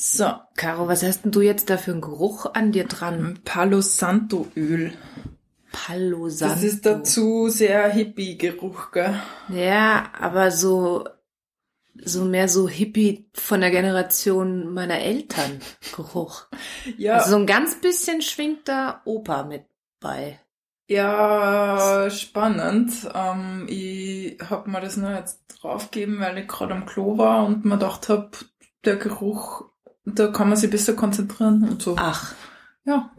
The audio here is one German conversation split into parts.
So, Caro, was hast denn du jetzt da für einen Geruch an dir dran? Palo Santo Öl. Palo Santo. Das ist dazu sehr Hippie-Geruch, gell? Ja, aber so, so mehr so Hippie von der Generation meiner Eltern Geruch. Ja, Also so ein ganz bisschen schwingt da Opa mit bei. ja, spannend. Ähm, ich hab mir das nur jetzt draufgegeben, weil ich gerade am Klo war und mir gedacht hab, der Geruch, da kann man sich besser konzentrieren und so. Ach. Ja,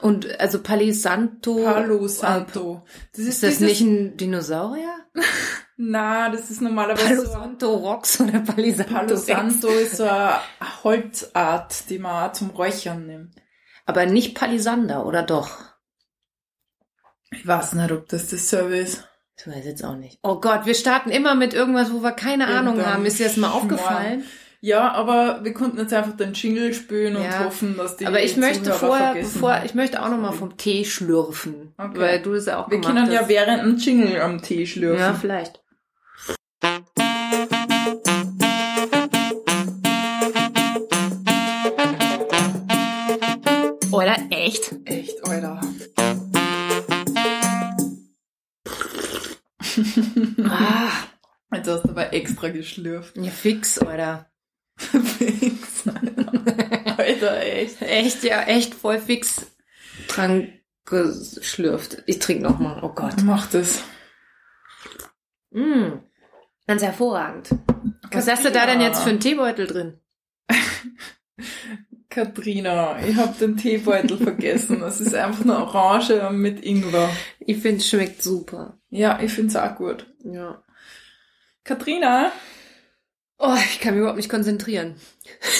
Und also Palo Santo. Palo Santo. Das Ist das dieses- nicht ein Dinosaurier? Na, das ist normalerweise Palo so. Santo Rocks oder Palo Santo? Palo? Santo ist so eine Holzart, die man auch zum Räuchern nimmt. Aber nicht Palisander, oder doch? Ich weiß nicht, ob das dasselbe ist. Ich weiß jetzt auch nicht. Oh Gott, wir starten immer mit irgendwas, wo wir keine Ahnung Irgendein haben. Ist dir das mal Schmarrn. Ja, aber wir konnten jetzt einfach den Jingle spielen und Ja. hoffen, dass die Aber ich möchte Zuhörer vorher, bevor, ich möchte auch noch mal vom Tee schlürfen, Okay. weil du das ja auch Wir gemacht können ja hast. während dem Jingle am Tee schlürfen. ja, vielleicht. Oder echt? Echt, Alter. Ah, Jetzt hast du aber extra geschlürft. ja fix, oder? Fix, Alter. Echt. Echt, ja, echt voll fix dran geschlürft. Ich trinke noch mal. Oh Gott. Mach das. Mm, ganz hervorragend. Was hast du da denn jetzt für einen Teebeutel drin? Katrina, ich hab den Teebeutel vergessen. Das ist einfach eine Orange mit Ingwer. Ich finde, es schmeckt super. Ja, ich find's auch gut. Ja. Katrina, Oh, ich kann mich überhaupt nicht konzentrieren.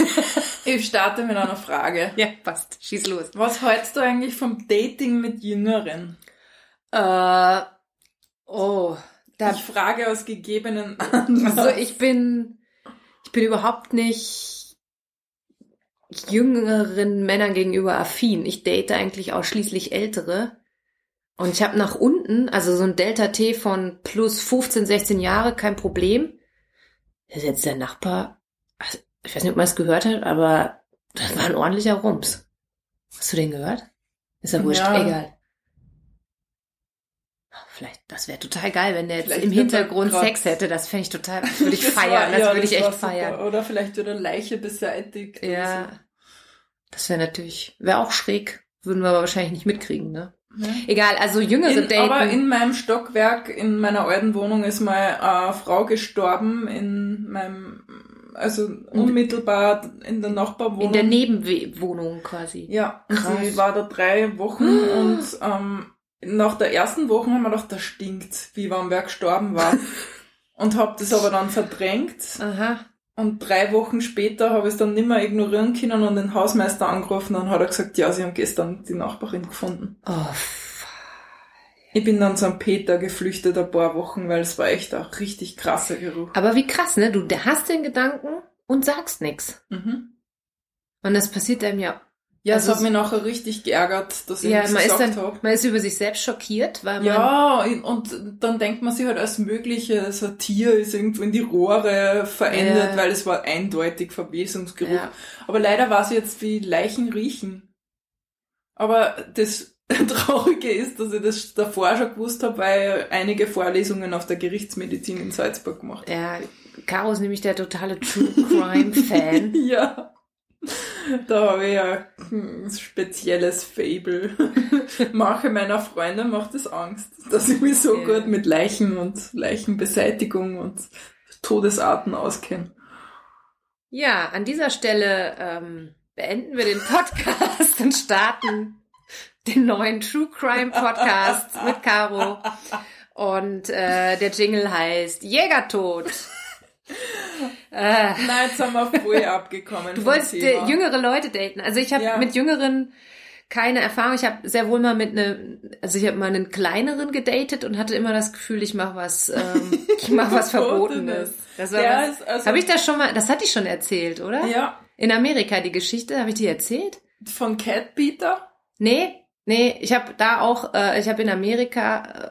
ich starte mit einer Frage. Ja, passt. Schieß los. Was hältst du eigentlich vom Dating mit Jüngeren? Äh, oh, da, Ich frage aus gegebenen also Anlass. ich bin, ich bin überhaupt nicht jüngeren Männern gegenüber affin. Ich date eigentlich ausschließlich ältere. Und ich habe nach unten, also so ein Delta T von plus 15, 16 Jahre, kein Problem. Das ist jetzt der Nachbar, also, ich weiß nicht, ob man es gehört hat, aber das war ein ordentlicher Rums. Hast du den gehört? Ist ja wurscht, Ja. egal. Vielleicht, das wäre total geil, wenn der jetzt Vielleicht im er Hintergrund Sex hätte. Das fände ich total, das würde ich Das war- feiern, das ja, würde ich war echt super. feiern. Oder vielleicht wird eine Leiche beseitigt. Ja, das wäre natürlich, wäre auch schräg, würden wir aber wahrscheinlich nicht mitkriegen, ne? Ja. Egal, also jüngere In, Daten. aber in meinem Stockwerk, in meiner alten Wohnung, ist mal eine Frau gestorben in meinem, also unmittelbar in der Nachbarwohnung. in der Nebenwohnung quasi. Ja, Krass. sie war da drei Wochen und ähm, nach der ersten Woche haben wir gedacht, das stinkt, wie wenn wer gestorben war. und hab das aber dann verdrängt. Aha. Und drei Wochen später habe ich es dann nicht mehr ignorieren können und den Hausmeister angerufen und hat er gesagt, ja, sie haben gestern die Nachbarin gefunden. Oh, Ich bin dann zu einem Peter geflüchtet ein paar Wochen, weil es war echt ein richtig krasser Geruch. aber wie krass, ne? Du hast den Gedanken und sagst nix. Mhm. Und das passiert einem ja. Ja, Also es hat mich nachher richtig geärgert, dass ich Ja, nichts man ist gesagt dann, habe. man ist über sich selbst schockiert, weil man, Ja, und dann denkt man sich halt als mögliche, so ein Tier ist irgendwo in die Rohre verendet, Ja. weil es war eindeutig Verwesungsgeruch. Ja. Aber leider war es jetzt wie Leichen riechen. Aber das Traurige ist, dass ich das davor schon gewusst habe, weil ich einige Vorlesungen auf der Gerichtsmedizin in Salzburg gemacht ja, Caro ist nämlich der totale True Crime Fan. Ja. Da habe ich ja ein spezielles Fable. Manche meiner Freunde macht es Angst, dass ich mich so Ja. gut mit Leichen und Leichenbeseitigung und Todesarten auskenne. Ja, an dieser Stelle ähm, beenden wir den Podcast und starten den neuen True Crime Podcast mit Caro. Und äh, der Jingle heißt Jägertod. Äh, Nein, jetzt sind wir voll abgekommen. du wolltest Thema. jüngere Leute daten. Also ich habe Ja. mit Jüngeren keine Erfahrung. Ich habe sehr wohl mal mit ne, also ich habe mal einen kleineren gedatet und hatte immer das Gefühl, ich mache was, ähm, ich mache was Verbotenes. Das war Ja, was. also- Habe ich das schon mal? Das hatte ich schon erzählt, oder? Ja, In Amerika die Geschichte, habe ich die erzählt? von Cat Peter. Nee, nee, ich habe da auch, äh, ich habe in Amerika, äh,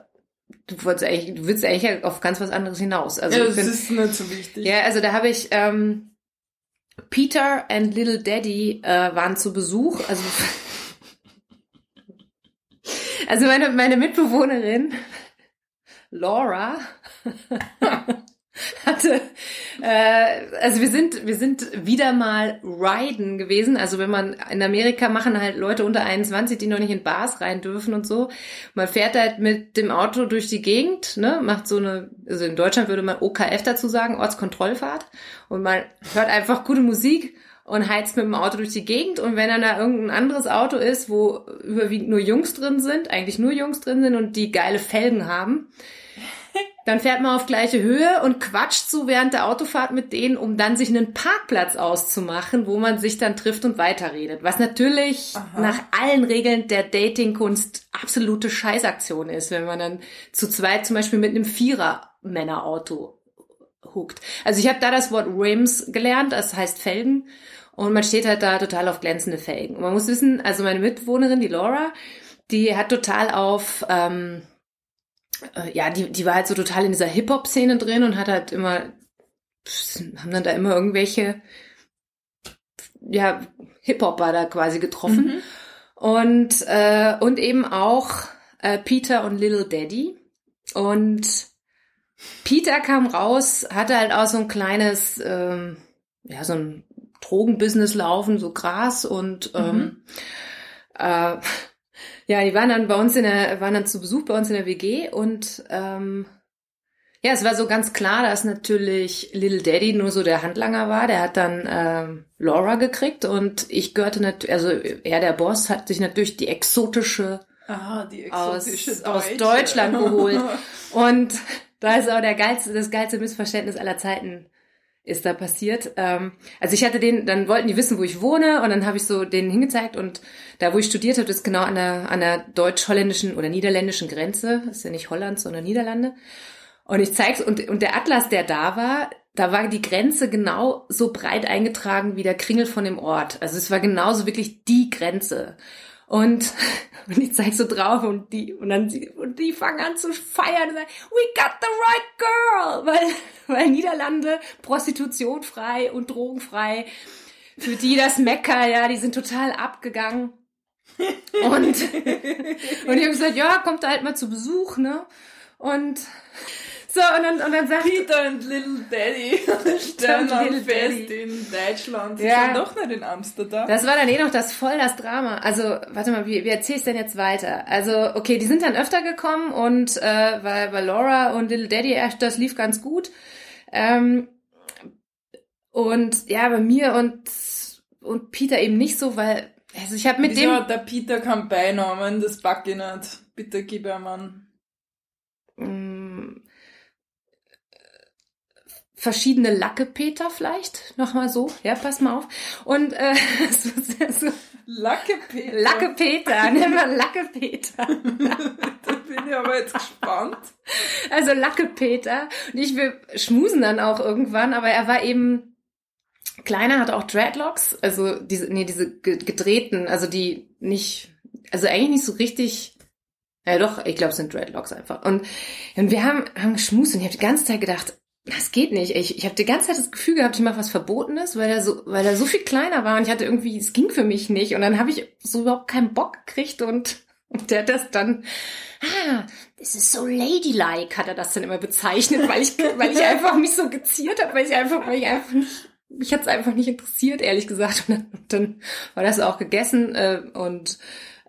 du wolltest eigentlich, du willst eigentlich auf ganz was anderes hinaus. Also ja, das bin, ist nicht so wichtig. ja, also da habe ich, ähm, Peter and Little Daddy äh, waren zu Besuch. Also, also meine, meine Mitbewohnerin Laura hatte, äh, also wir sind, wir sind wieder mal riden gewesen. Also wenn man in Amerika machen halt Leute unter 21, die noch nicht in Bars rein dürfen und so. Man fährt halt mit dem Auto durch die Gegend, ne, macht so eine, also in Deutschland würde man OKF dazu sagen, Ortskontrollfahrt. Und man hört einfach gute Musik und heizt mit dem Auto durch die Gegend. Und wenn dann da irgendein anderes Auto ist, wo überwiegend nur Jungs drin sind, eigentlich nur Jungs drin sind und die geile Felgen haben, dann fährt man auf gleiche Höhe und quatscht so während der Autofahrt mit denen, um dann sich einen Parkplatz auszumachen, wo man sich dann trifft und weiterredet. Was natürlich Aha. nach allen Regeln der Datingkunst absolute Scheißaktion ist, wenn man dann zu zweit zum Beispiel mit einem Vierer-Männerauto huckt. Also ich habe da das Wort Rims gelernt, das heißt Felgen. Und man steht halt da total auf glänzende Felgen. Und man muss wissen, also meine Mitbewohnerin, die Laura, die hat total auf... Ähm, äh, ja, die, die war halt so total in dieser Hip-Hop-Szene drin und hat halt immer, haben dann da immer irgendwelche, ja, Hip-Hopper da quasi getroffen. Mhm. Und, äh, und eben auch äh, Peter und Little Daddy. Und Peter kam raus, hatte halt auch so ein kleines, ähm, ja, so ein Drogenbusiness laufen, so Gras und ähm, mhm. äh, ja, die waren dann bei uns in der, waren dann zu Besuch bei uns in der WG und ähm, ja, es war so ganz klar, dass natürlich Little Daddy nur so der Handlanger war. Der hat dann ähm, Laura gekriegt und ich gehörte natürlich, also er, der Boss, hat sich natürlich die exotische, ah, die exotische aus, aus Deutschland geholt. und da ist auch der geilste, das geilste Missverständnis aller Zeiten ist da passiert. Ähm, also ich hatte den, dann wollten die wissen, wo ich wohne und dann habe ich so denen hingezeigt und da, wo ich studiert habe, ist genau an der, an der deutsch-holländischen oder niederländischen Grenze. Das ist ja nicht Holland, sondern Niederlande. Und ich zeig's und, und der Atlas, der da war, da war die Grenze genau so breit eingetragen wie der Kringel von dem Ort. Also es war genauso wirklich die Grenze. Und, und ich zeig so drauf und die, und dann, und die fangen an zu feiern und sagen, we got the right girl! Weil, weil Niederlande Prostitution frei und drogenfrei. Für die das Mecker, ja, die sind total abgegangen. Und, und ich habe gesagt, ja, kommt da halt mal zu Besuch, ne? Und so, und dann, und dann sagt Peter und Little Daddy dann fest Daddy. in Deutschland. Sie ja. sind doch nicht in Amsterdam. Das war dann eh noch das voll das Drama. Also, warte mal, wie, wie erzähl ich denn jetzt weiter? Also, okay, die sind dann öfter gekommen und äh, weil, weil Laura und Little Daddy, das lief ganz gut. Ähm, und ja, bei mir und, und Peter eben nicht so, weil also ich habe mit Wieso dem. hat der Peter keinen Beinamen, das ich nicht. Bitte gib ihm einen. Mm, verschiedene Lacke-Peter vielleicht, nochmal so, ja, pass mal auf. Und äh, so, so, Lacke-Peter. Lacke-Peter, nehmen wir Lacke-Peter. da bin ich aber jetzt gespannt. Also Lacke-Peter. Und ich will schmusen dann auch irgendwann, aber er war eben kleiner, hat auch Dreadlocks, also diese, nee, diese gedrehten, also die nicht, also eigentlich nicht so richtig, ja doch, ich glaube, es sind Dreadlocks einfach. Und, und wir haben, haben geschmust und ich habe die ganze Zeit gedacht, das geht nicht. Ich, ich habe die ganze Zeit das Gefühl gehabt, ich mache was Verbotenes, weil er so, weil er so viel kleiner war und ich hatte irgendwie, es ging für mich nicht. Und dann habe ich so überhaupt keinen Bock gekriegt und, und der hat das dann, ah, this is so ladylike, hat er das dann immer bezeichnet, weil ich, weil ich einfach mich so geziert habe, weil ich einfach, weil ich einfach nicht, mich hat's einfach nicht interessiert, ehrlich gesagt. Und dann, und dann war das auch gegessen äh, und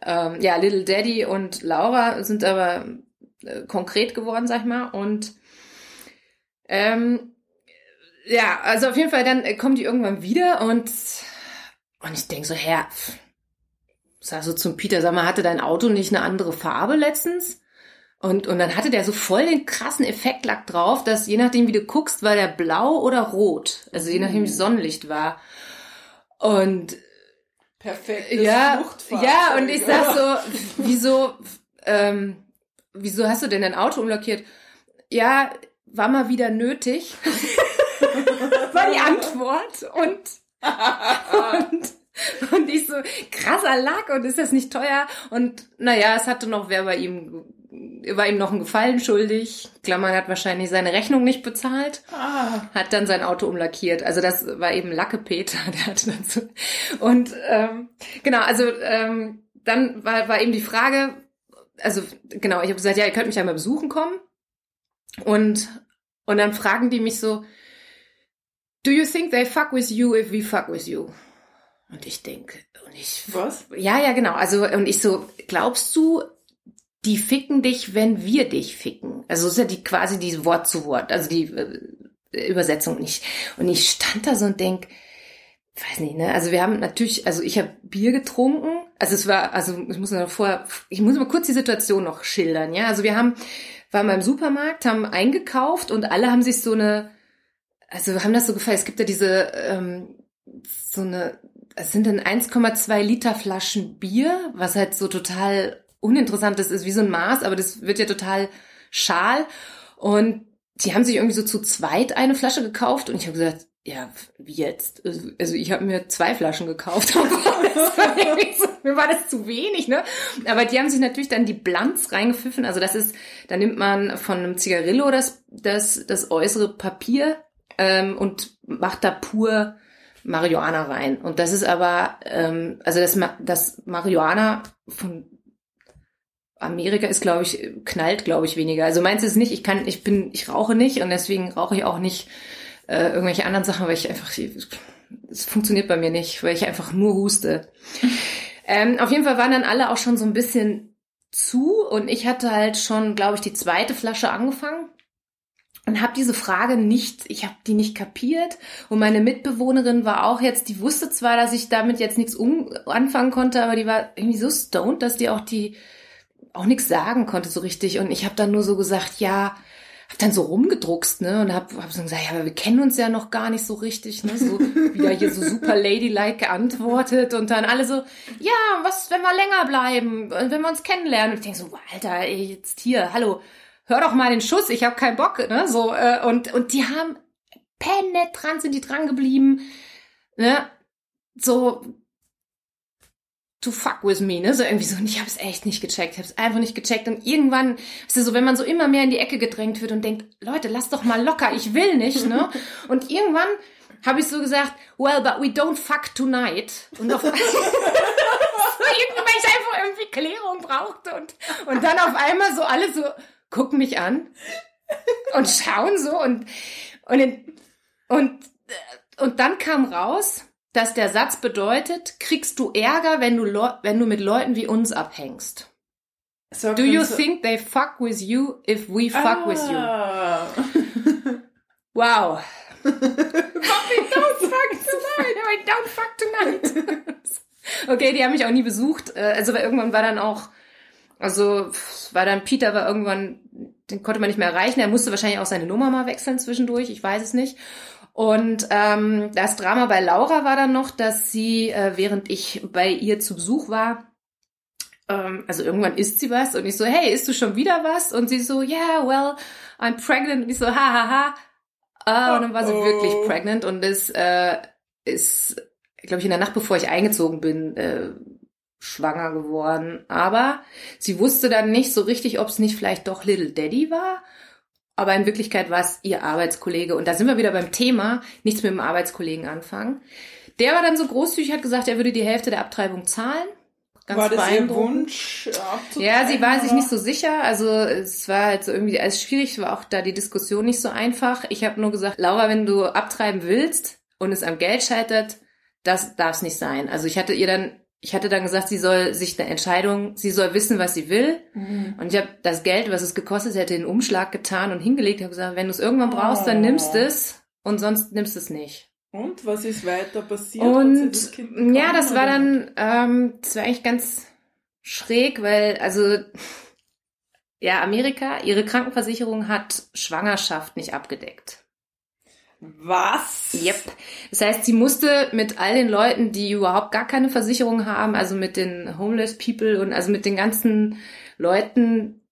ähm, ja, Little Daddy und Laura sind aber äh, konkret geworden, sag ich mal. Und ähm, ja, also auf jeden Fall, dann äh, kommen die irgendwann wieder und, und ich denk so, Herr, sag so zum Peter, sag mal, hatte dein Auto nicht eine andere Farbe letztens? Und, und dann hatte der so voll den krassen Effektlack drauf, dass je nachdem, wie du guckst, war der blau oder rot. Also je nachdem, wie Sonnenlicht war. Und perfekt. Ja, ja, und ich sag so, wieso, ähm, wieso hast du denn dein Auto umlackiert? Ja, war mal wieder nötig. war die Antwort. Und, und, und ich so, krasser Lack und ist das nicht teuer? Und naja, es hatte noch wer bei ihm war ihm noch ein Gefallen schuldig. Klammern hat wahrscheinlich seine Rechnung nicht bezahlt. Ah. Hat dann sein Auto umlackiert. Also das war eben Lacke Peter, der hatte dazu. Und ähm, genau, also ähm, dann war, war eben die Frage, also genau, ich habe gesagt, ja, ihr könnt mich einmal besuchen kommen. Und, und dann fragen die mich so, do you think they fuck with you if we fuck with you? Und ich denke, und ich, Was? ja, ja, genau. Also, und ich so, glaubst du, die ficken dich, wenn wir dich ficken? Also, ist ja die quasi die Wort zu Wort, also die äh, Übersetzung nicht. Und ich stand da so und denk, weiß nicht, ne? Also wir haben natürlich, also ich habe Bier getrunken. Also es war, also ich muss noch vorher, ich muss mal kurz die Situation noch schildern, ja. Also wir haben, waren beim Supermarkt, haben eingekauft und alle haben sich so eine, also haben das so gefallen. Es gibt ja diese, ähm, so eine, es sind dann 1,2 Liter Flaschen Bier, was halt so total uninteressant ist, ist wie so ein Maß, aber das wird ja total schal. Und die haben sich irgendwie so zu zweit eine Flasche gekauft und ich habe gesagt, ja, wie jetzt? Also, ich habe mir zwei Flaschen gekauft. mir war das zu wenig, ne? Aber die haben sich natürlich dann die Blanz reingepfiffen. Also das ist, da nimmt man von einem Zigarillo das, das, das äußere Papier ähm, und macht da pur Marihuana rein. Und das ist aber, ähm, also das, das Marihuana von Amerika ist, glaube ich, knallt, glaube ich, weniger. Also meins ist nicht, ich kann, ich bin, ich rauche nicht und deswegen rauche ich auch nicht äh, irgendwelche anderen Sachen, weil ich einfach, es funktioniert bei mir nicht, weil ich einfach nur huste. ähm, auf jeden Fall waren dann alle auch schon so ein bisschen zu und ich hatte halt schon, glaube ich, die zweite Flasche angefangen und habe diese Frage nicht, ich habe die nicht kapiert und meine Mitbewohnerin war auch jetzt, die wusste zwar, dass ich damit jetzt nichts um anfangen konnte, aber die war irgendwie so stoned, dass die auch die auch nichts sagen konnte so richtig und ich habe dann nur so gesagt, ja, hab dann so rumgedruckst, ne, und hab, hab so gesagt, ja, aber wir kennen uns ja noch gar nicht so richtig, ne, so wieder hier so super ladylike geantwortet und dann alle so, ja, was, wenn wir länger bleiben, wenn wir uns kennenlernen. Und ich denk so, Alter, ey, jetzt hier, hallo, hör doch mal den Schuss, ich hab keinen Bock, ne, so, äh, und, und die haben penetrant sind die dran geblieben, ne, so, to fuck with me, ne? So irgendwie so. Und ich habe es echt nicht gecheckt. Ich habe es einfach nicht gecheckt. Und irgendwann, ist es so, wenn man so immer mehr in die Ecke gedrängt wird und denkt, Leute, lass doch mal locker, ich will nicht, ne? Und irgendwann habe ich so gesagt, well, but we don't fuck tonight. Und auf weil ich einfach irgendwie Klärung brauchte und, und dann auf einmal so alle so gucken mich an und schauen so und, und, und, und dann kam raus, dass der Satz bedeutet, kriegst du Ärger, wenn du, wenn du mit Leuten wie uns abhängst. So, Do you so think they fuck with you if we fuck ah. with you? Ah. Wow. Bobby, don't fuck tonight. I don't fuck tonight. okay, die haben mich auch nie besucht. Äh, also irgendwann war dann auch, also war dann Peter war irgendwann, den konnte man nicht mehr erreichen. Er musste wahrscheinlich auch seine Nummer mal wechseln zwischendurch. Ich weiß es nicht. Und ähm, das Drama bei Laura war dann noch, dass sie, äh, während ich bei ihr zu Besuch war, ähm, also irgendwann isst sie was und ich so, hey, isst du schon wieder was? Und sie so, yeah, well, I'm pregnant. Und ich so, ha, ha, ha. Ah, und dann war sie oh. wirklich pregnant und das äh, ist, glaube ich, in der Nacht, bevor ich eingezogen bin, äh, schwanger geworden. Aber sie wusste dann nicht so richtig, ob es nicht vielleicht doch Little Daddy war aber in Wirklichkeit war es ihr Arbeitskollege. Und da sind wir wieder beim Thema, nichts mit dem Arbeitskollegen anfangen. Der war dann so großzügig, hat gesagt, er würde die Hälfte der Abtreibung zahlen. Ganz war das ihr Wunsch? Ja, sie war sich nicht so sicher. Also es war halt so irgendwie alles schwierig, war auch da die Diskussion nicht so einfach. Ich habe nur gesagt, Laura, wenn du abtreiben willst und es am Geld scheitert, das darf es nicht sein. Also ich hatte ihr dann ich hatte dann gesagt, sie soll sich eine Entscheidung, sie soll wissen, was sie will. Mhm. Und ich habe das Geld, was es gekostet hätte, in den Umschlag getan und hingelegt. habe gesagt, wenn du es irgendwann brauchst, oh. dann nimmst es und sonst nimmst es nicht. Und was ist weiter passiert? Und das ja, das war dann, ähm, das war eigentlich ganz schräg, weil also ja, Amerika, ihre Krankenversicherung hat Schwangerschaft nicht abgedeckt. Was? Yep. Das heißt, sie musste mit all den Leuten, die überhaupt gar keine Versicherung haben, also mit den Homeless People und also mit den ganzen Leuten,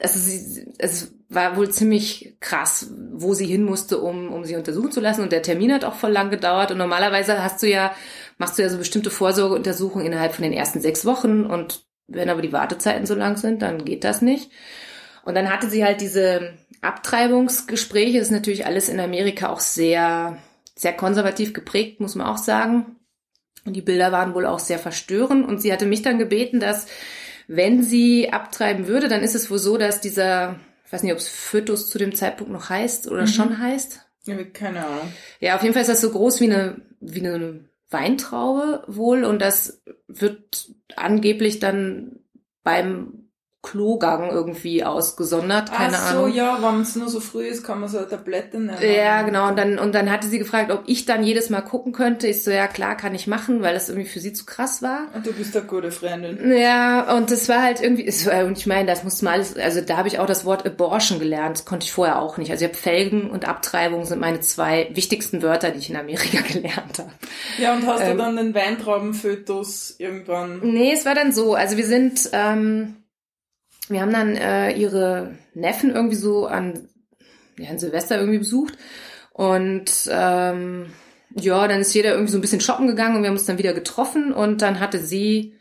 also sie, es war wohl ziemlich krass, wo sie hin musste, um, um sie untersuchen zu lassen. Und der Termin hat auch voll lang gedauert. Und normalerweise hast du ja, machst du ja so bestimmte Vorsorgeuntersuchungen innerhalb von den ersten sechs Wochen und wenn aber die Wartezeiten so lang sind, dann geht das nicht. Und dann hatte sie halt diese Abtreibungsgespräche. Ist natürlich alles in Amerika auch sehr, sehr konservativ geprägt, muss man auch sagen. Und die Bilder waren wohl auch sehr verstörend. Und sie hatte mich dann gebeten, dass wenn sie abtreiben würde, dann ist es wohl so, dass dieser, ich weiß nicht, ob es Fötus zu dem Zeitpunkt noch heißt oder mhm. schon heißt. Ja, keine Ahnung. Ja, auf jeden Fall ist das so groß wie eine, wie eine Weintraube wohl und das wird angeblich dann beim Klogang irgendwie ausgesondert, keine Ach so, Ahnung. ja, wenn es nur so früh ist, kann man so Tabletten nehmen. Ja, genau. Und dann, und dann hatte sie gefragt, ob ich dann jedes Mal gucken könnte. Ich so, ja klar, kann ich machen, weil das irgendwie für sie zu krass war. Und du bist eine gute Freundin. Ja, und das war halt irgendwie, und ich meine, das musste mal alles, also da habe ich auch das Wort Abortion gelernt. Das konnte ich vorher auch nicht. Also ich habe Felgen und Abtreibung sind meine zwei wichtigsten Wörter, die ich in Amerika gelernt habe. Ja, und hast ähm, du dann den Weintraubenfötus irgendwann? Nee, es war dann so. Also wir sind, ähm, wir haben dann äh, ihre Neffen irgendwie so an, ja, an Silvester irgendwie besucht. Und ähm, ja, dann ist jeder irgendwie so ein bisschen shoppen gegangen und wir haben uns dann wieder getroffen und dann hatte sie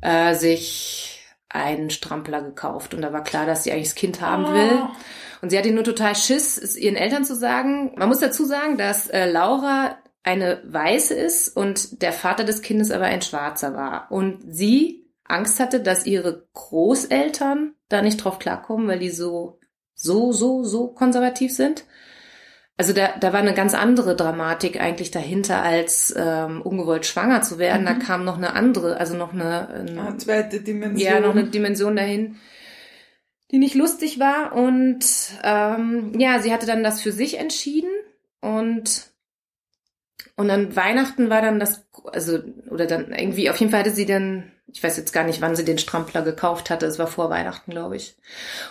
äh, sich einen Strampler gekauft und da war klar, dass sie eigentlich das Kind haben oh. will. Und sie hatte nur total Schiss, es ihren Eltern zu sagen. Man muss dazu sagen, dass äh, Laura eine Weiße ist und der Vater des Kindes aber ein Schwarzer war. Und sie Angst hatte, dass ihre Großeltern da nicht drauf klarkommen, weil die so, so, so, so konservativ sind. Also da, da war eine ganz andere Dramatik eigentlich dahinter, als ähm, ungewollt schwanger zu werden. Mhm. Da kam noch eine andere, also noch eine, eine ah, zweite Dimension. Ja, noch eine Dimension dahin, die nicht lustig war. Und ähm, ja, sie hatte dann das für sich entschieden und und dann Weihnachten war dann das, also oder dann irgendwie auf jeden Fall hatte sie dann ich weiß jetzt gar nicht, wann sie den Strampler gekauft hatte. Es war vor Weihnachten, glaube ich.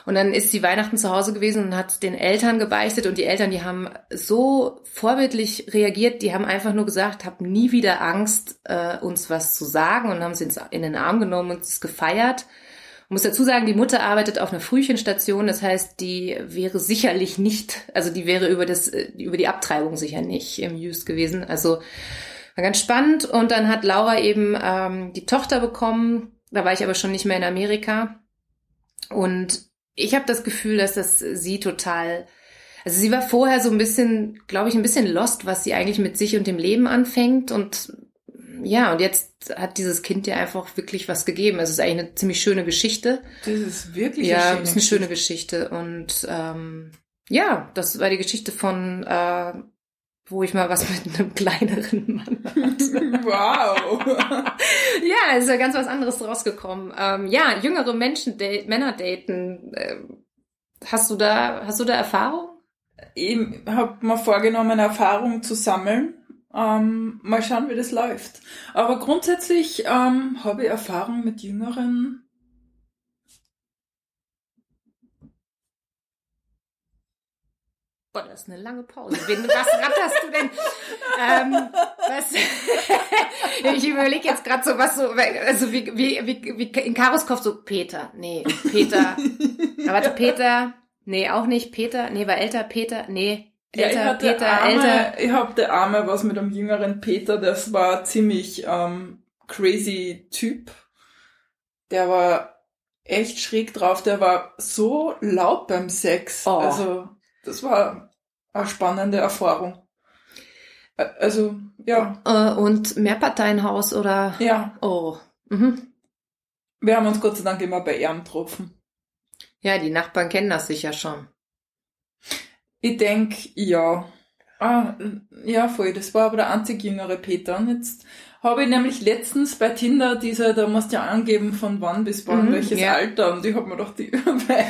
Und dann ist sie Weihnachten zu Hause gewesen und hat den Eltern gebeichtet und die Eltern, die haben so vorbildlich reagiert, die haben einfach nur gesagt, hab nie wieder Angst, äh, uns was zu sagen und haben sie in den Arm genommen und es gefeiert. Ich muss dazu sagen, die Mutter arbeitet auf einer Frühchenstation, das heißt, die wäre sicherlich nicht, also die wäre über das, äh, über die Abtreibung sicher nicht im Use gewesen. Also war ganz spannend. Und dann hat Laura eben ähm, die Tochter bekommen. Da war ich aber schon nicht mehr in Amerika. Und ich habe das Gefühl, dass das sie total. Also sie war vorher so ein bisschen, glaube ich, ein bisschen lost, was sie eigentlich mit sich und dem Leben anfängt. Und ja, und jetzt hat dieses Kind ja einfach wirklich was gegeben. Es ist eigentlich eine ziemlich schöne Geschichte. Das ist wirklich ja, eine, ist eine schöne Geschichte. Und ähm, ja, das war die Geschichte von äh, wo ich mal was mit einem kleineren Mann hatte. Wow. ja, ist ja ganz was anderes rausgekommen. Ähm, ja, jüngere Menschen, date, Männer daten. Ähm, hast du da, hast du da Erfahrung? Ich habe mir vorgenommen, Erfahrung zu sammeln. Ähm, mal schauen, wie das läuft. Aber grundsätzlich ähm, habe ich Erfahrung mit jüngeren Boah, das ist eine lange Pause. Wen, was ratterst du denn? Ähm, was? ich überlege jetzt gerade so, was so, also wie, wie, wie, wie in Karos Kopf so, Peter, nee, Peter. Aber warte, Peter, nee, auch nicht, Peter, nee, war älter, Peter, nee, älter, ja, Peter, Arme, älter. Ich hab der Arme was mit einem jüngeren Peter, das war ziemlich ähm, crazy Typ. Der war echt schräg drauf, der war so laut beim Sex. Oh. Also, das war eine spannende Erfahrung. Also, ja. Äh, und Mehrparteienhaus oder? Ja. Oh. Mhm. Wir haben uns Gott sei Dank immer bei ihm getroffen. Ja, die Nachbarn kennen das sicher schon. Ich denk, ja. Ah, ja, voll. Das war aber der einzig jüngere Peter. Und jetzt habe ich nämlich letztens bei Tinder diese, da musst du ja angeben, von wann bis wann, mhm, welches ja. Alter. Und ich habe mir doch die zwei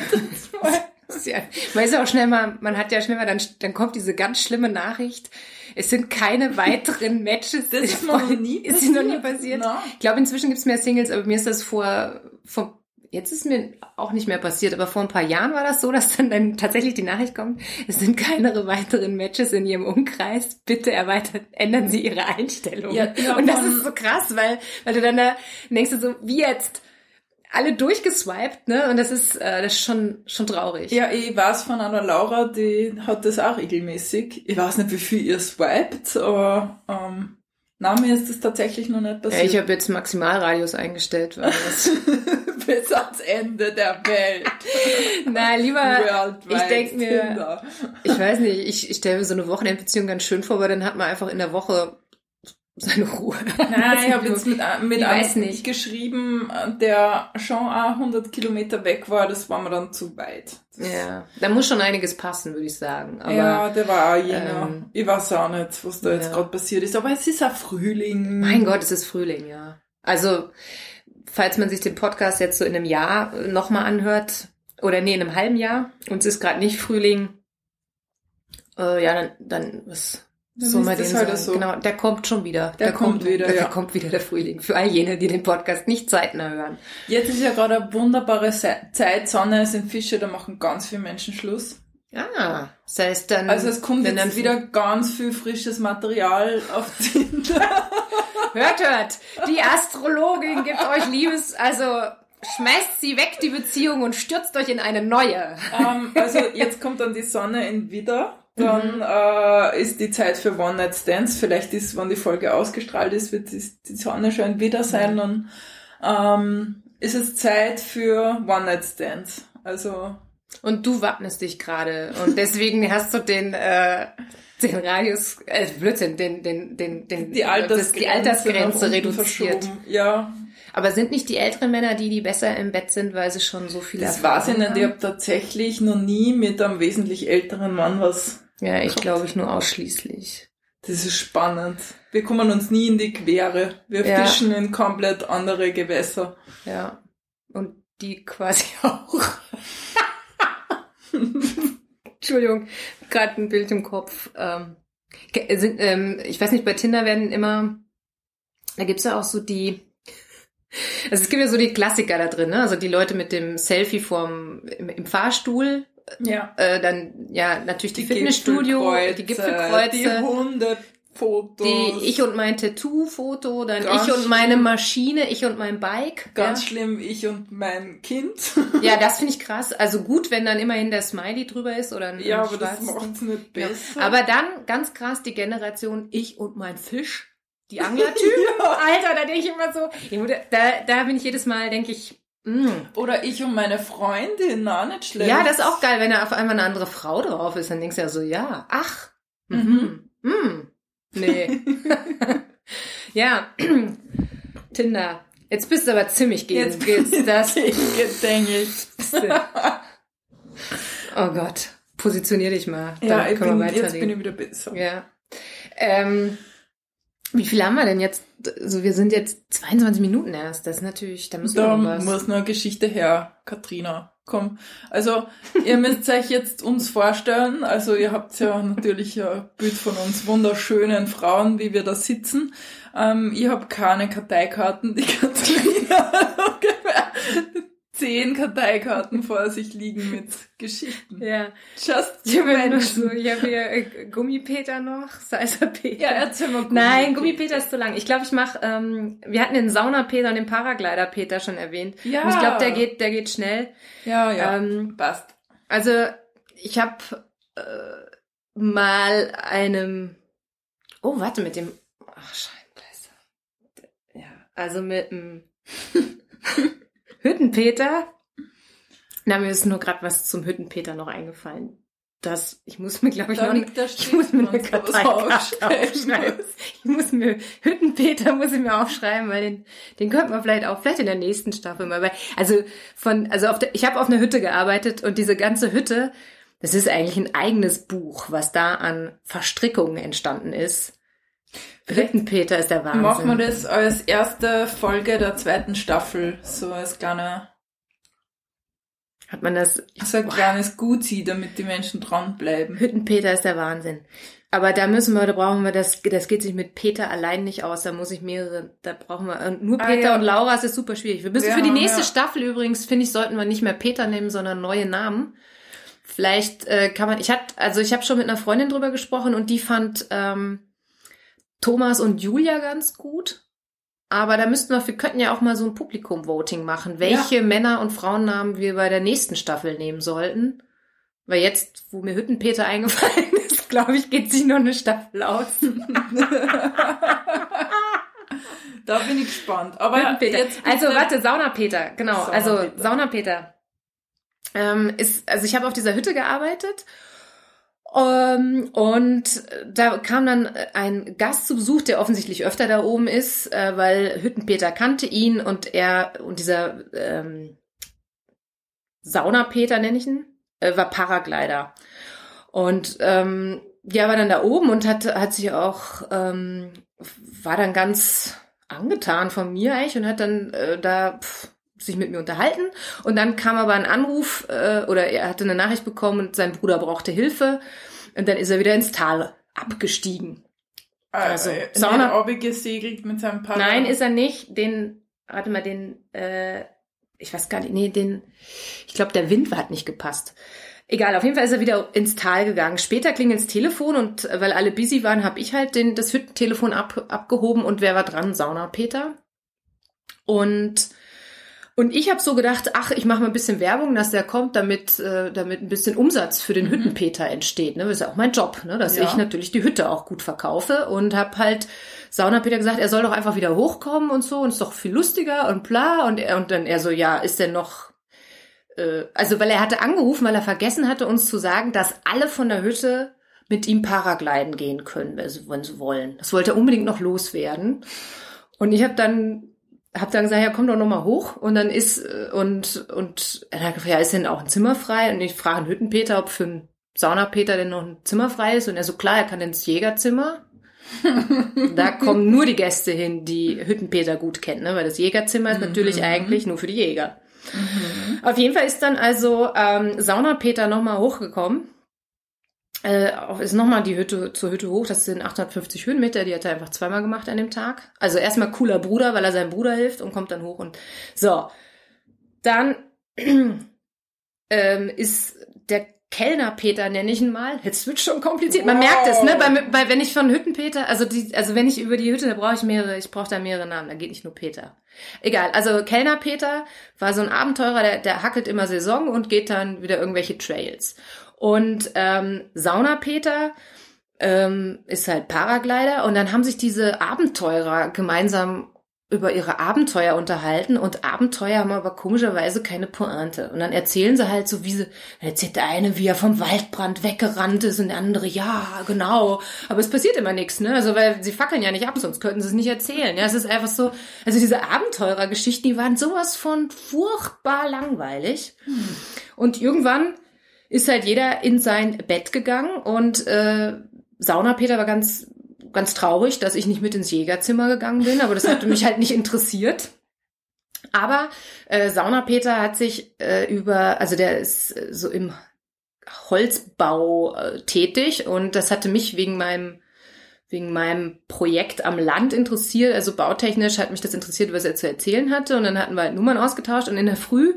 ja, man ist auch schnell mal, man hat ja schnell mal, dann, dann kommt diese ganz schlimme Nachricht. Es sind keine weiteren Matches. Das ist noch nie Ist passiert. noch nie passiert. No. Ich glaube, inzwischen gibt's mehr Singles, aber mir ist das vor, vor, jetzt ist mir auch nicht mehr passiert, aber vor ein paar Jahren war das so, dass dann, dann tatsächlich die Nachricht kommt, es sind keine weiteren Matches in ihrem Umkreis. Bitte erweitern, ändern Sie Ihre Einstellung. Ja, ja, Und das ist so krass, weil, weil du dann da denkst du so, wie jetzt? Alle durchgeswiped, ne? Und das ist, äh, das ist schon, schon traurig. Ja, ich weiß von einer Laura, die hat das auch regelmäßig. Ich weiß nicht, wie viel ihr swiped, aber ähm, na, mir ist das tatsächlich noch nicht passiert. Ja, ich habe jetzt Maximalradius eingestellt, weil das bis ans Ende der Welt. Na, lieber, Worldwide ich denk mir, Tinder. ich weiß nicht, ich, ich stelle mir so eine Wochenendbeziehung ganz schön vor, weil dann hat man einfach in der Woche seine Ruhe. Nein, ich habe jetzt mit, mit einem nicht. geschrieben, der schon auch 100 Kilometer weg war, das war mir dann zu weit. Ja, da muss schon einiges passen, würde ich sagen. Aber ja, der war auch jener. ähm, ich weiß auch nicht, was da jetzt ja. gerade passiert ist, aber es ist auch Frühling. mein Gott, es ist Frühling, ja. Also, falls man sich den Podcast jetzt so in einem Jahr nochmal anhört, oder nee, in einem halben Jahr, und es ist gerade nicht Frühling, äh, ja, dann, dann was Dann ist man das den halt so. Genau, der kommt schon wieder. Der kommt wieder, der ja. kommt wieder der Frühling. Für all jene, die den Podcast nicht zeitnah hören. Jetzt ist ja gerade eine wunderbare Zeit, Sonne, es sind Fische, da machen ganz viele Menschen Schluss. Ah, das heißt dann. Also es kommt jetzt dann wieder ganz viel frisches Material auf Tinder. Hört, hört! Die Astrologin gibt euch Liebes, also schmeißt sie weg, die Beziehung, und stürzt euch in eine neue. ähm, also jetzt kommt dann die Sonne in Widder. Mhm. Dann äh, ist die Zeit für One Night Stands. Vielleicht ist, wenn die Folge ausgestrahlt ist, wird die, die Sonne schon in Widder sein. Mhm. Dann ähm, ist es Zeit für One Night Stands. Also Und du wappnest dich gerade. Und deswegen hast du den, äh, den Radius, äh, Blödsinn, den, den, den, den, die Altersgrenze, die Altersgrenze reduziert. verschoben. Ja, Aber sind nicht die älteren Männer die, die besser im Bett sind, weil sie schon so viel das Erfahrung weiß ich nicht. Ich habe tatsächlich noch nie mit einem wesentlich älteren Mann was. Ja, ich glaube ich nur ausschließlich. Das ist spannend. Wir kommen uns nie in die Quere. Wir Ja. fischen in komplett andere Gewässer. Ja. Und die quasi auch. Entschuldigung, gerade ein Bild im Kopf. Ähm, sind, ähm, ich weiß nicht, bei Tinder werden immer, da gibt's ja auch so die, also es gibt ja so die Klassiker da drin, ne? Also die Leute mit dem Selfie vorm, im, im Fahrstuhl, Ja. äh, dann ja natürlich die, Fitnessstudio, die Gipfelkreuze, Die Hundefotos. die ich und mein Tattoo-Foto, dann Ganz ich und meine. Maschine, ich und mein Bike. Ganz ja. schlimm, ich und mein Kind. Ja, das finde ich krass. Also gut, wenn dann immerhin der Smiley drüber ist oder ein ja, ein aber das macht's nicht Ja. besser. Aber dann ganz krass die Generation ich und mein Fisch, die Anglertypen. Ja. Alter, da denke ich immer so, da, da bin ich jedes Mal, denke ich. Oder ich und meine Freundin, na, nicht schlecht. ja, das ist auch geil, wenn da auf einmal eine andere Frau drauf ist, dann denkst du ja so, ja, ach, mhm, mhm, nee. ja, Tinder. Jetzt bist du aber ziemlich gegen Jetzt ich das. gedengelt. Oh Gott, positionier dich mal. Ja, ich können bin, wir jetzt bin ich wieder besser. Ja. Ähm, wie viel haben wir denn jetzt? Also wir sind jetzt 22 Minuten erst. Das ist natürlich, da Da muss eine Geschichte her, Katrina. Komm. Also, ihr müsst euch jetzt uns vorstellen, also ihr habt ja natürlich ein Bild von uns wunderschönen Frauen, wie wir da sitzen. Ähm, ich habe keine Karteikarten, die Katrina ungefähr zehn Karteikarten vor sich liegen mit Geschichten. ja. Just Ich habe nur so, ich habe hier äh, Gummipeter noch, Salsa Peter. Ja, erzähl mal. Nein, Gummipeter ist zu lang. Ich glaube, ich mache, ähm, wir hatten den Sauna-Peter und den Paraglider-Peter schon erwähnt. Ja. Und ich glaube, der geht, der geht schnell. Ja, ja. Ähm, Passt. Also, ich habe äh, mal einem. Oh, warte, mit dem. Ach, Scheibenkleister. Ja, also mit dem Hüttenpeter. Na, mir ist nur gerade was zum Hüttenpeter noch eingefallen. Das, ich muss mir, glaube ich, noch liegt ich muss mir eine sowas aufschreiben. Ich muss mir, Hüttenpeter muss ich mir aufschreiben, weil den, den könnte man vielleicht auch, vielleicht in der nächsten Staffel mal, weil, also von, also auf der, ich habe auf einer Hütte gearbeitet und diese ganze Hütte, das ist eigentlich ein eigenes Buch, was da an Verstrickungen entstanden ist. Hüttenpeter ist der Wahnsinn. Machen wir das als erste Folge der zweiten Staffel, so als kleiner, Hat man das, so ein kleines Guzi, damit die Menschen dranbleiben. Hüttenpeter ist der Wahnsinn. Aber da müssen wir, da brauchen wir das, das geht sich mit Peter allein nicht aus. Da muss ich mehrere, da brauchen wir, und nur Ah, Peter ja. und Laura, es ist super schwierig. Wir müssen Wir für die nächste ja. Staffel übrigens, finde ich, sollten wir nicht mehr Peter nehmen, sondern neue Namen. Vielleicht äh, kann man, ich hatte, also ich habe schon mit einer Freundin drüber gesprochen und die fand ähm, Thomas und Julia ganz gut. Aber da müssten wir, wir könnten ja auch mal so ein Publikum-Voting machen, welche Männer- und Frauennamen wir bei der nächsten Staffel nehmen sollten. Weil jetzt, wo mir Hüttenpeter eingefallen ist, glaube ich, geht sich noch eine Staffel aus. Da bin ich gespannt. Aber Hüttenpeter. jetzt Also warte, Saunapeter, genau. Saunapeter. Also Saunapeter. Ähm, ist, also ich habe auf dieser Hütte gearbeitet ähm, und da kam dann ein Gast zu Besuch, der offensichtlich öfter da oben ist, äh, weil Hüttenpeter kannte ihn und er und dieser ähm, Saunapeter nenne ich ihn, äh, war Paraglider. Und ähm, ja, war dann da oben und hat, hat sich auch, ähm, war dann ganz angetan von mir eigentlich und hat dann äh, da pff, sich mit mir unterhalten. Und dann kam aber ein Anruf äh, oder er hatte eine Nachricht bekommen und sein Bruder brauchte Hilfe. Und dann ist er wieder ins Tal abgestiegen. also, also, Sauna Sauna- gesegelt mit seinem Partner. Nein, ist er nicht. Den, warte mal, den, äh, ich weiß gar nicht, nee, den, ich glaube, der Wind hat nicht gepasst. Egal, auf jeden Fall ist er wieder ins Tal gegangen. Später klingelt das Telefon und äh, weil alle busy waren, habe ich halt den, das Hüttentelefon ab, abgehoben und wer war dran? Sauna Peter. Und und ich habe so gedacht, ach, ich mache mal ein bisschen Werbung, dass der kommt, damit äh, damit ein bisschen Umsatz für den Mhm. Hüttenpeter entsteht. Ne? Das ist ja auch mein Job, ne? dass Ja. ich natürlich die Hütte auch gut verkaufe und habe halt Sauna Peter gesagt, er soll doch einfach wieder hochkommen und so und ist doch viel lustiger und bla und er und dann er so, ja, ist denn noch äh, also weil er hatte angerufen, weil er vergessen hatte uns zu sagen, dass alle von der Hütte mit ihm Paragliden gehen können, wenn sie, wenn sie wollen. Das wollte er unbedingt noch loswerden. Und ich habe dann hab dann gesagt, ja, komm doch noch mal hoch. Und dann ist äh, und und er hat gefragt, ja, ist denn auch ein Zimmer frei? Und ich frage einen Hüttenpeter, ob für einen Saunapeter denn noch ein Zimmer frei ist. Und er so, klar, er kann ins Jägerzimmer. da kommen nur die Gäste hin, die Hüttenpeter gut kennen, ne? weil das Jägerzimmer ist natürlich Mhm. eigentlich nur für die Jäger. Mhm. Auf jeden Fall ist dann also ähm, Saunapeter nochmal hochgekommen. Äh, auch- ist nochmal die Hütte zur Hütte hoch. Das sind 850 Höhenmeter. Die hat er einfach zweimal gemacht an dem Tag. Also erstmal cooler Bruder, weil er seinem Bruder hilft und kommt dann hoch und so. Dann ähm, ist der Kellner Peter, nenne ich ihn mal. Jetzt wird schon kompliziert. Man Wow. merkt es, ne? Bei, bei, wenn ich von Hüttenpeter, also die, also wenn ich über die Hütte, da brauche ich mehrere, ich brauche da mehrere Namen, da geht nicht nur Peter. Egal, also Kellner Peter war so ein Abenteurer, der, der hackelt immer Saison und geht dann wieder irgendwelche Trails. Und ähm, Sauna Peter ähm, ist halt Paraglider und dann haben sich diese Abenteurer gemeinsam über ihre Abenteuer unterhalten und Abenteuer haben aber komischerweise keine Pointe. Und dann erzählen sie halt so, wie sie, dann erzählt der eine, wie er vom Waldbrand weggerannt ist und der andere, ja, genau. Aber es passiert immer nichts, ne? Also, weil sie fackeln ja nicht ab, sonst könnten sie es nicht erzählen. Ja, es ist einfach so, also diese Abenteurergeschichten, die waren sowas von furchtbar langweilig. Und irgendwann ist halt jeder in sein Bett gegangen und äh, Sauna Peter war ganz ganz traurig, dass ich nicht mit ins Jägerzimmer gegangen bin, aber das hatte mich halt nicht interessiert. Aber äh, Sauna Peter hat sich äh, über, also der ist äh, so im Holzbau äh, tätig und das hatte mich wegen meinem wegen meinem Projekt am Land interessiert, also bautechnisch hat mich das interessiert, was er zu erzählen hatte und dann hatten wir halt Nummern ausgetauscht und in der Früh,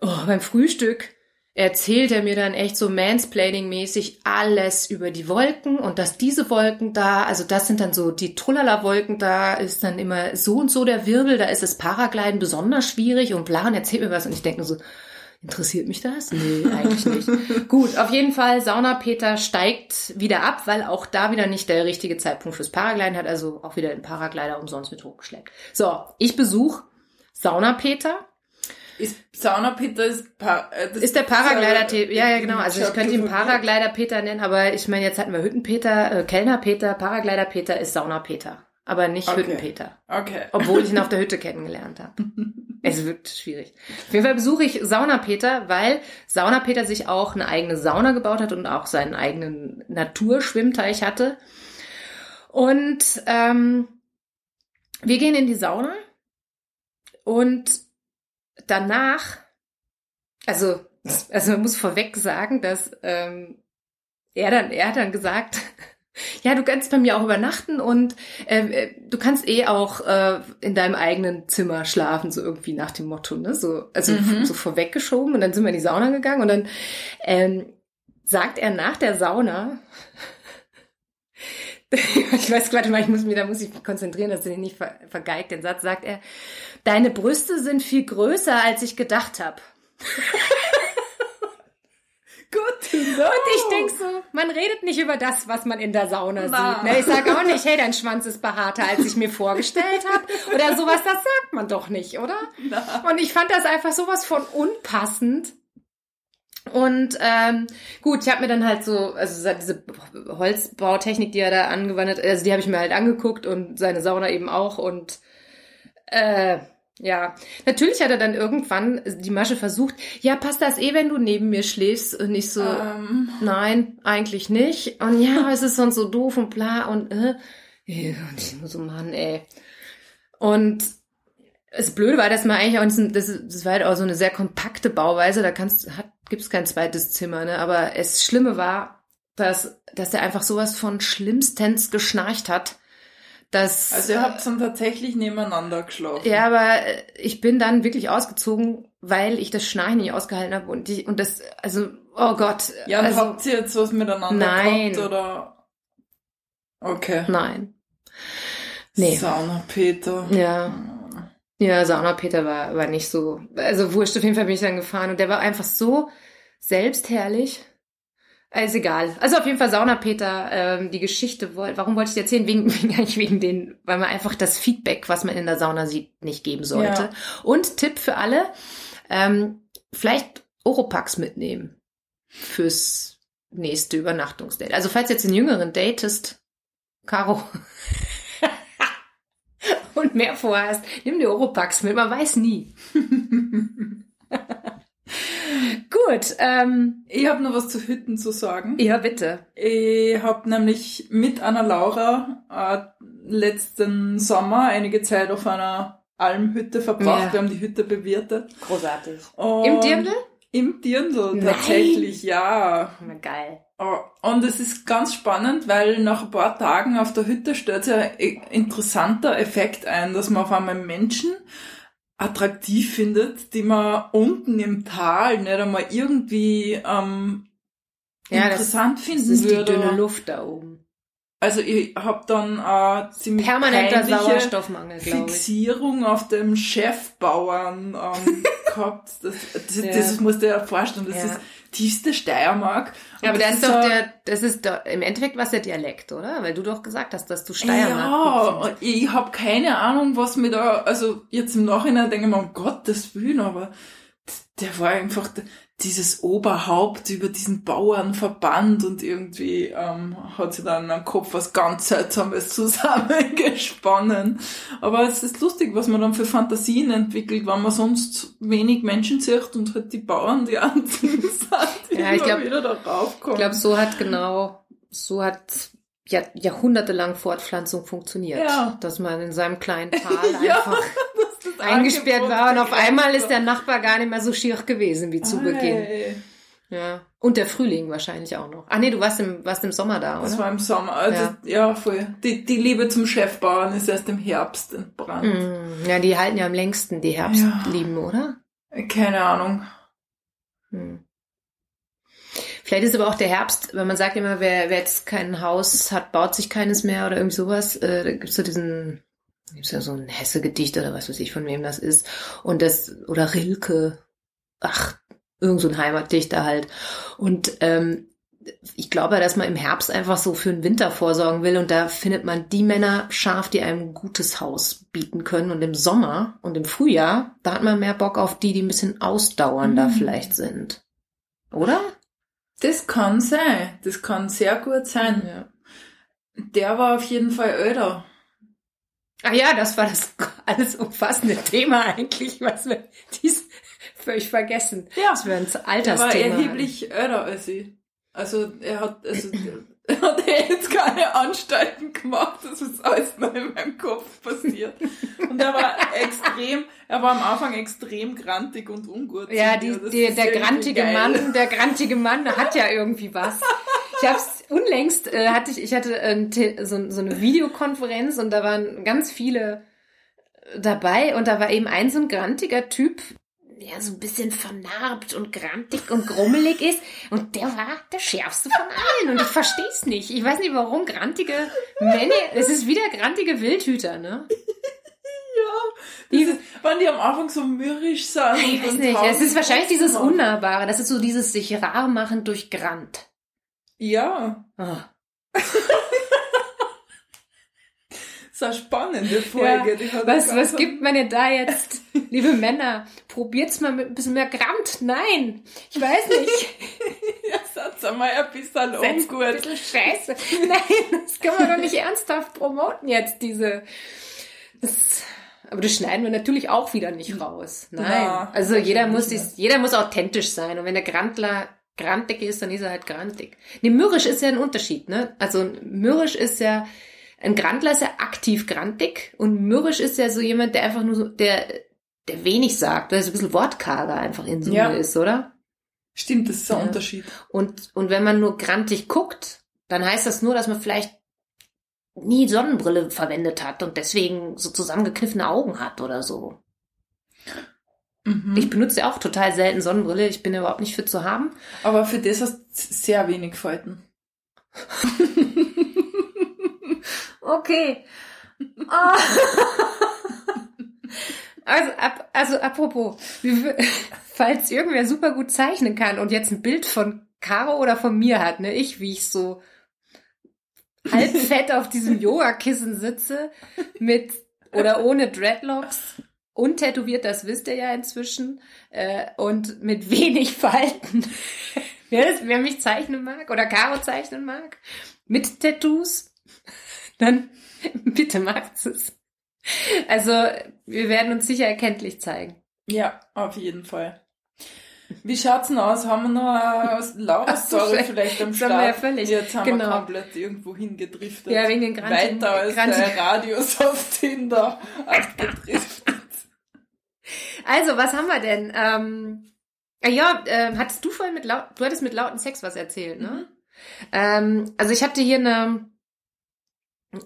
oh, beim Frühstück erzählt er mir dann echt so Mansplaining-mäßig alles über die Wolken und dass diese Wolken da, also das sind dann so die Trullala-Wolken, da ist dann immer so und so der Wirbel, da ist das Paragliden besonders schwierig und bla und erzählt mir was und ich denke so, interessiert mich das? Nee, eigentlich nicht. Gut, auf jeden Fall, Sauna Peter steigt wieder ab, weil auch da wieder nicht der richtige Zeitpunkt fürs Paragliden hat, also auch wieder den Paraglider umsonst mit hochgeschleppt. So, ich besuche Sauna Peter. Ist Sauna Peter ist, pa äh, das Ist der Paraglider, äh, ja, ja, genau. Also ich könnte ihn Paraglider Peter nennen, aber ich meine, jetzt hatten wir Hüttenpeter, äh, Kellner Peter, Paraglider Peter ist Sauna Peter. Aber nicht Okay. Hüttenpeter. Okay. Obwohl ich ihn auf der Hütte kennengelernt habe. Es wird schwierig. Auf jeden Fall besuche ich Sauna Peter, weil Sauna Peter sich auch eine eigene Sauna gebaut hat und auch seinen eigenen Naturschwimmteich hatte. Und ähm, wir gehen in die Sauna und danach, also, also man muss vorweg sagen, dass ähm, er dann, er hat dann gesagt, ja, du kannst bei mir auch übernachten und ähm, äh, du kannst eh auch äh, in deinem eigenen Zimmer schlafen, so irgendwie nach dem Motto, ne? So, also Mhm. so vorweggeschoben und dann sind wir in die Sauna gegangen und dann ähm, sagt er nach der Sauna, ich weiß, warte mal, ich muss mir, da muss ich mich konzentrieren, dass den nicht ver vergeigt, den Satz, sagt er, deine Brüste sind viel größer, als ich gedacht habe. To know. Und ich denk so, man redet nicht über das, was man in der Sauna Na. sieht. Ne? Ich sage auch nicht, hey, dein Schwanz ist behaarter, als ich mir vorgestellt habe. Oder sowas, das sagt man doch nicht, oder? Na. Und ich fand das einfach sowas von unpassend. Und ähm, gut, ich habe mir dann halt so, also diese Holzbautechnik, die er da angewandt hat, also die habe ich mir halt angeguckt und seine Sauna eben auch. Und äh, ja, natürlich hat er dann irgendwann die Masche versucht, ja, passt das eh, wenn du neben mir schläfst? Und ich so, Ähm, nein, eigentlich nicht. Und ja, es ist sonst so doof und bla und äh. Ja, Und ich nur so, Mann, ey. Und das Blöde war, dass man eigentlich auch, diesen- das, das war halt auch so eine sehr kompakte Bauweise, da kannst, hat, gibt's kein zweites Zimmer, ne, aber es Schlimme war, dass, dass er einfach sowas von schlimmstens geschnarcht hat, dass, also ihr habt dann tatsächlich nebeneinander geschlafen. ja, aber äh, ich bin dann wirklich ausgezogen, weil ich das Schnarchen nicht ausgehalten habe und die, und das, also, oh Gott. Ja, und also, habt ihr jetzt was miteinander Nein. gehabt oder? Okay. Nein. Nee. Sauna Peter. Ja. Ja, Sauna Peter war, war nicht so. Also wurscht, auf jeden Fall bin ich dann gefahren und der war einfach so selbstherrlich. Also egal. Also auf jeden Fall Sauna Peter, ähm, die Geschichte, woll- warum wollte ich die erzählen? Wegen, wegen, eigentlich wegen den, weil man einfach das Feedback, was man in der Sauna sieht, nicht geben sollte. Ja. Und Tipp für alle, ähm, vielleicht Oropax mitnehmen fürs nächste Übernachtungsdate. Also falls du jetzt einen Jüngeren datest, Caro, und mehr vorhast, nimm die Oropax mit, man weiß nie. Gut, ähm, Ich habe noch was zu Hütten zu sagen. ja bitte. Ich habe nämlich mit Anna Laura äh, letzten Sommer einige Zeit auf einer Almhütte verbracht. Ja. Wir haben die Hütte bewirtet. Großartig. Und Im Dirndl? Im Dirndl, Nein. tatsächlich, ja. Na, geil. Oh, Und es ist ganz spannend, weil nach ein paar Tagen auf der Hütte stellt sich ein interessanter Effekt ein, dass man auf einmal Menschen attraktiv findet, die man unten im Tal nicht einmal irgendwie ähm, Ja, das, interessant das finden ist die würde. dünne Luft da oben. Also ich habe dann äh, ziemlich Permanenter Sauerstoffmangel, ich. Fixierung auf dem Chefbauern ähm, gehabt. Das, das, Ja. das musst du dir vorstellen. Das Ja. ist tiefste Steiermark. Ja, aber das ist doch ein- der, das ist doch, im Endeffekt was der Dialekt, oder? Weil du doch gesagt hast, dass du Steiermark Ja, und ich habe keine Ahnung, was mir da, also jetzt im Nachhinein denke ich mir, um Gottes Willen, aber der war einfach dieses Oberhaupt über diesen Bauernverband und irgendwie ähm, hat sich dann am Kopf was ganz Seltsames zusammengesponnen. Aber es ist lustig, was man dann für Fantasien entwickelt, wenn man sonst wenig Menschen sieht und halt die Bauern die einzigen sind, die Ja, ich glaub- wieder darauf kommen. Ich glaube, so hat genau, so hat ja, jahrhundertelang Fortpflanzung funktioniert. Ja. Dass man in seinem kleinen Tal Ja, einfach Das eingesperrt Angebot war und auf einmal ist der Nachbar gar nicht mehr so schier gewesen wie zu Beginn. Ja. Und der Frühling wahrscheinlich auch noch. Ach nee, du warst im, warst im Sommer da, Das oder? war im Sommer. Also, Ja. ja. voll. Die, die Liebe zum Chefbauern ist erst im Herbst entbrannt. Mm, Ja, die halten ja am längsten die Herbstlieben, oder? Keine Ahnung. Hm. Vielleicht ist aber auch der Herbst, wenn man sagt immer, wer, wer jetzt kein Haus hat, baut sich keines mehr oder irgendwie sowas. Äh, da gibt's so diesen, gibt's ja so ein Hesse-Gedicht oder was weiß ich, von wem das ist. Und das, oder Rilke, ach, irgend so ein Heimatdichter halt. Und ähm, ich glaube, dass man im Herbst einfach so für den Winter vorsorgen will und da findet man die Männer scharf, die einem ein gutes Haus bieten können. Und im Sommer und im Frühjahr, da hat man mehr Bock auf die, die ein bisschen ausdauernder Mhm. vielleicht sind. Oder? Das kann sein. Das kann sehr gut sein. Ja. Der war auf jeden Fall älter. Ach ja, das war das alles umfassende Thema eigentlich, was wir dies völlig vergessen. Ja. Das wir ein Er war Altersthema. erheblich älter als ich. Also er hat, also er hat jetzt keine Anstalten gemacht, das ist alles nur in meinem Kopf passiert. Und er war extrem, er war am Anfang extrem grantig und ungut. Ja, die, die, der grantige geil. Mann, der grantige Mann hat ja irgendwie was. Ich hab's unlängst äh, hatte ich, ich hatte Te- so, so eine Videokonferenz und da waren ganz viele dabei und da war eben ein so ein grantiger Typ, der so ein bisschen vernarbt und grantig und grummelig ist und der war der schärfste von allen und ich versteh's nicht. Ich weiß nicht, warum grantige Männer, es ist wieder grantige Wildhüter, ne? Dieses, Wenn die am Anfang so mürrisch sind. Ich weiß nicht, es ist wahrscheinlich dieses. Unnahbare, das ist so dieses sich rar machen durch Grant. Ja, Ah. so eine spannende Folge. Ja, Was, was gibt man denn da jetzt, liebe Männer? Probiert's mal mit ein bisschen mehr Grant. Nein, ich weiß nicht. Ja, Satz einmal ein bisschen Setz ein ungut. bisschen scheiße. Nein, das kann man doch nicht ernsthaft promoten jetzt, diese. Das, aber das schneiden wir natürlich auch wieder nicht raus. Nein. Na, also jeder muss, dies, jeder muss authentisch sein. Und wenn der Grantler grantig ist, dann ist er halt grantig. Nee, mürrisch ist ja ein Unterschied, ne? Also mürrisch ist ja, ein Grantler ist ja aktiv grantig und mürrisch ist ja so jemand, der einfach nur so, der, der wenig sagt, der so ein bisschen wortkarger einfach in Summe Ja. ist, oder? Stimmt, das ist ein Ja. Unterschied. Und, und wenn man nur grantig guckt, dann heißt das nur, dass man vielleicht nie Sonnenbrille verwendet hat und deswegen so zusammengekniffene Augen hat oder so. Mhm. Ich benutze ja auch total selten Sonnenbrille. Ich bin überhaupt nicht für zu haben. Aber für das hast du sehr wenig Falten. Okay. Ah. Also, ab, also apropos, falls irgendwer super gut zeichnen kann und jetzt ein Bild von Caro oder von mir hat, ne, ich, wie ich so halb fett auf diesem Yogakissen sitze, mit oder ohne Dreadlocks, untätowiert, das wisst ihr ja inzwischen, äh, und mit wenig Falten. wer, das, wer mich zeichnen mag oder Caro zeichnen mag, mit Tattoos, dann bitte macht es. Also, wir werden uns sicher erkenntlich zeigen. Ja, auf jeden Fall. Wie schaut's denn aus? Haben wir noch eine laue Ach so, Story schlecht. vielleicht am haben wir ja Start? völlig. Jetzt haben Genau. wir komplett irgendwo hingedriftet. Ja, wegen den Grantigen- Weiter als Grantigen- der Radius auf Tinder abgedriftet. Also, was haben wir denn? Ähm, äh, ja, ähm, hattest du vorhin mit laut, du hattest mit lauten Sex was erzählt, ne? Mhm. Ähm, also ich hatte hier eine,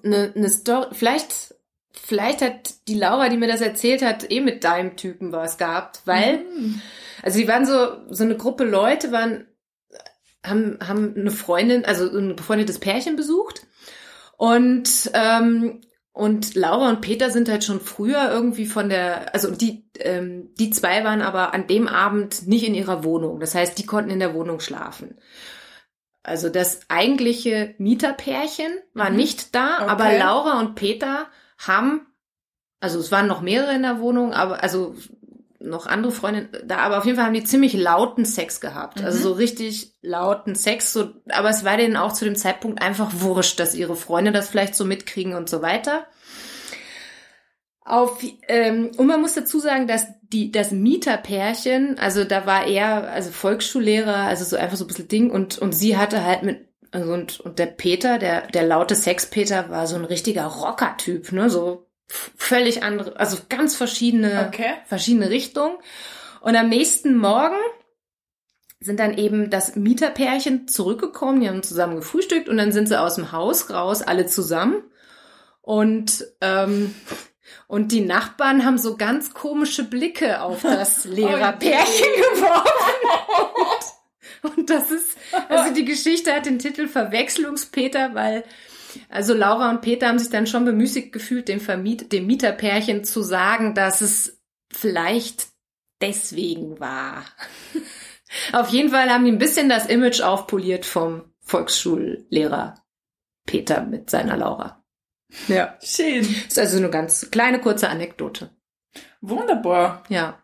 eine, eine Story, vielleicht, vielleicht hat die Laura, die mir das erzählt hat, eh mit deinem Typen was gehabt, weil, Mhm. also die waren so, so eine Gruppe Leute waren, haben, haben eine Freundin, also ein befreundetes Pärchen besucht und, ähm, und Laura und Peter sind halt schon früher irgendwie von der, also die, ähm, die zwei waren aber an dem Abend nicht in ihrer Wohnung. Das heißt, die konnten in der Wohnung schlafen. Also das eigentliche Mieterpärchen war Mhm. nicht da, Okay. aber Laura und Peter haben, also es waren noch mehrere in der Wohnung, aber also noch andere Freundinnen da, aber auf jeden Fall haben die ziemlich lauten Sex gehabt. Also Mhm. so richtig lauten Sex, so, aber es war denen auch zu dem Zeitpunkt einfach wurscht, dass ihre Freunde das vielleicht so mitkriegen und so weiter. Auf, ähm, und man muss dazu sagen, dass die, das Mieterpärchen, also da war er, also Volksschullehrer, also so einfach so ein bisschen Ding und, und sie hatte halt mit, also und, und der Peter, der, der laute Sex-Peter war so ein richtiger Rocker-Typ, ne, so völlig andere, also ganz verschiedene, Okay. verschiedene Richtungen. Und am nächsten Morgen sind dann eben das Mieterpärchen zurückgekommen, die haben zusammen gefrühstückt und dann sind sie aus dem Haus raus, alle zusammen. Und, ähm, und die Nachbarn haben so ganz komische Blicke auf das Lehrerpärchen geworfen. Und, und das ist, also die Geschichte hat den Titel Verwechslungspeter, weil also Laura und Peter haben sich dann schon bemüßigt gefühlt, dem, Vermiet dem Mieterpärchen zu sagen, dass es vielleicht deswegen war. Auf jeden Fall haben die ein bisschen das Image aufpoliert vom Volksschullehrer Peter mit seiner Laura. Ja. Schön. Das ist also eine ganz kleine, kurze Anekdote. Wunderbar. Ja.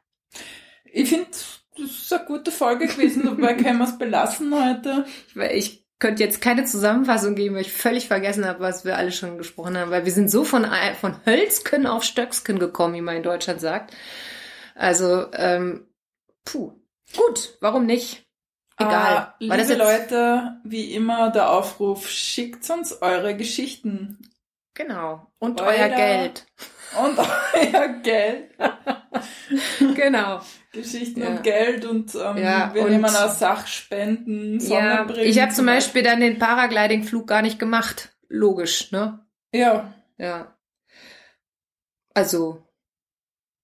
Ich finde, das ist eine gute Folge gewesen, dabei können wir es belassen heute. Ich, weil ich könnte jetzt keine Zusammenfassung geben, weil ich völlig vergessen habe, was wir alle schon gesprochen haben, weil wir sind so von, von Hölzken auf Stöcksken gekommen, wie man in Deutschland sagt. Also, ähm, puh. Gut, warum nicht? Egal. Äh, liebe Leute, wie immer der Aufruf, schickt uns eure Geschichten Genau. Und Euer- euer Geld. Und euer Geld. Genau. Geschichten Ja. und Geld und ähm, Ja, wir und- nehmen auch Sachspenden, Ja, Sonnenbrillen. ich habe zum zum Beispiel dann den Paragliding-Flug gar nicht gemacht. Logisch, ne? Ja, Ja. Also,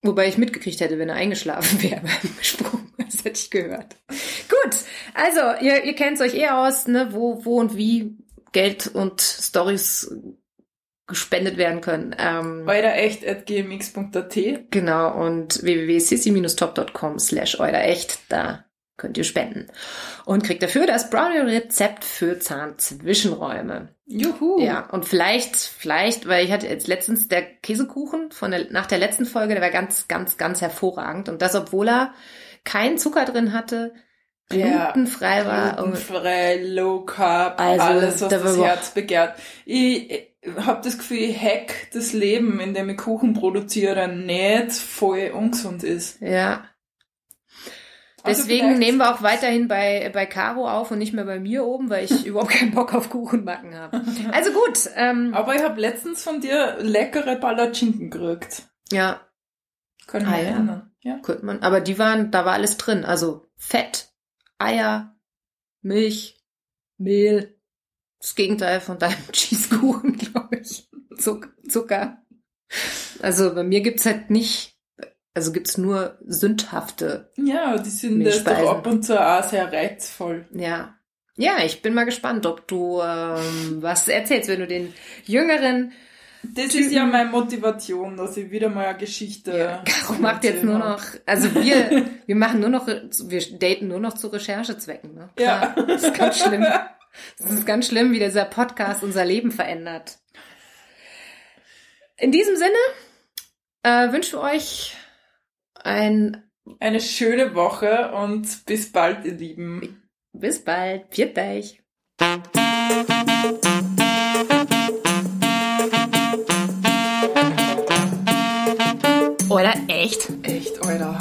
wobei ich mitgekriegt hätte, wenn er eingeschlafen wäre beim Sprung. Das hätte ich gehört. Gut, also, ihr, ihr kennt euch eh aus, ne, wo, wo und wie Geld und Stories gespendet werden können. Ähm, Eurerecht.gmx.at genau, und www.sissy-top.com slash eurerecht, da könnt ihr spenden. Und kriegt dafür das Brownie-Rezept für Zahnzwischenräume. Juhu! Ja, und vielleicht, vielleicht, weil ich hatte jetzt letztens der Käsekuchen von der, nach der letzten Folge, der war ganz, ganz, ganz hervorragend. Und das, obwohl er keinen Zucker drin hatte, glutenfrei war. und- Glutenfrei, Low Carb, Also, alles, was da war das Herz begehrt. Ich habe das Gefühl, ich hack das Leben, in dem ich Kuchen produziere, nicht voll ungesund ist. Ja. Also Deswegen nehmen wir auch weiterhin bei, bei Caro auf und nicht mehr bei mir oben, weil ich überhaupt keinen Bock auf Kuchenbacken habe. Also gut, ähm, Aber ich habe letztens von dir leckere Palatschinken gekriegt. ja, Kann ich Ah, erinnern. Ja. könnte man, aber die waren, da war alles drin. Also Fett, Eier, Milch, Mehl, das Gegenteil von deinem Cheesekuchen, glaube ich. Zuck, Zucker. Also bei mir gibt's halt nicht, also gibt's nur sündhafte Ja, die sind das doch ab und zu auch sehr reizvoll. Ja. Ja, ich bin mal gespannt, ob du ähm, was erzählst, wenn du den jüngeren Das Typen. ist ja meine Motivation, dass ich wieder mal eine Geschichte. Caro zu macht jetzt nur noch, also wir, wir machen nur noch, wir daten nur noch zu Recherchezwecken. Ne? Ja. Klar, Das ist ganz schlimm. Das ist ganz schlimm, wie dieser Podcast unser Leben verändert. In diesem Sinne äh, wünschen wir euch ein Eine schöne Woche und bis bald, ihr Lieben. bis bald. Viert euch. Oder echt? Echt, Alter.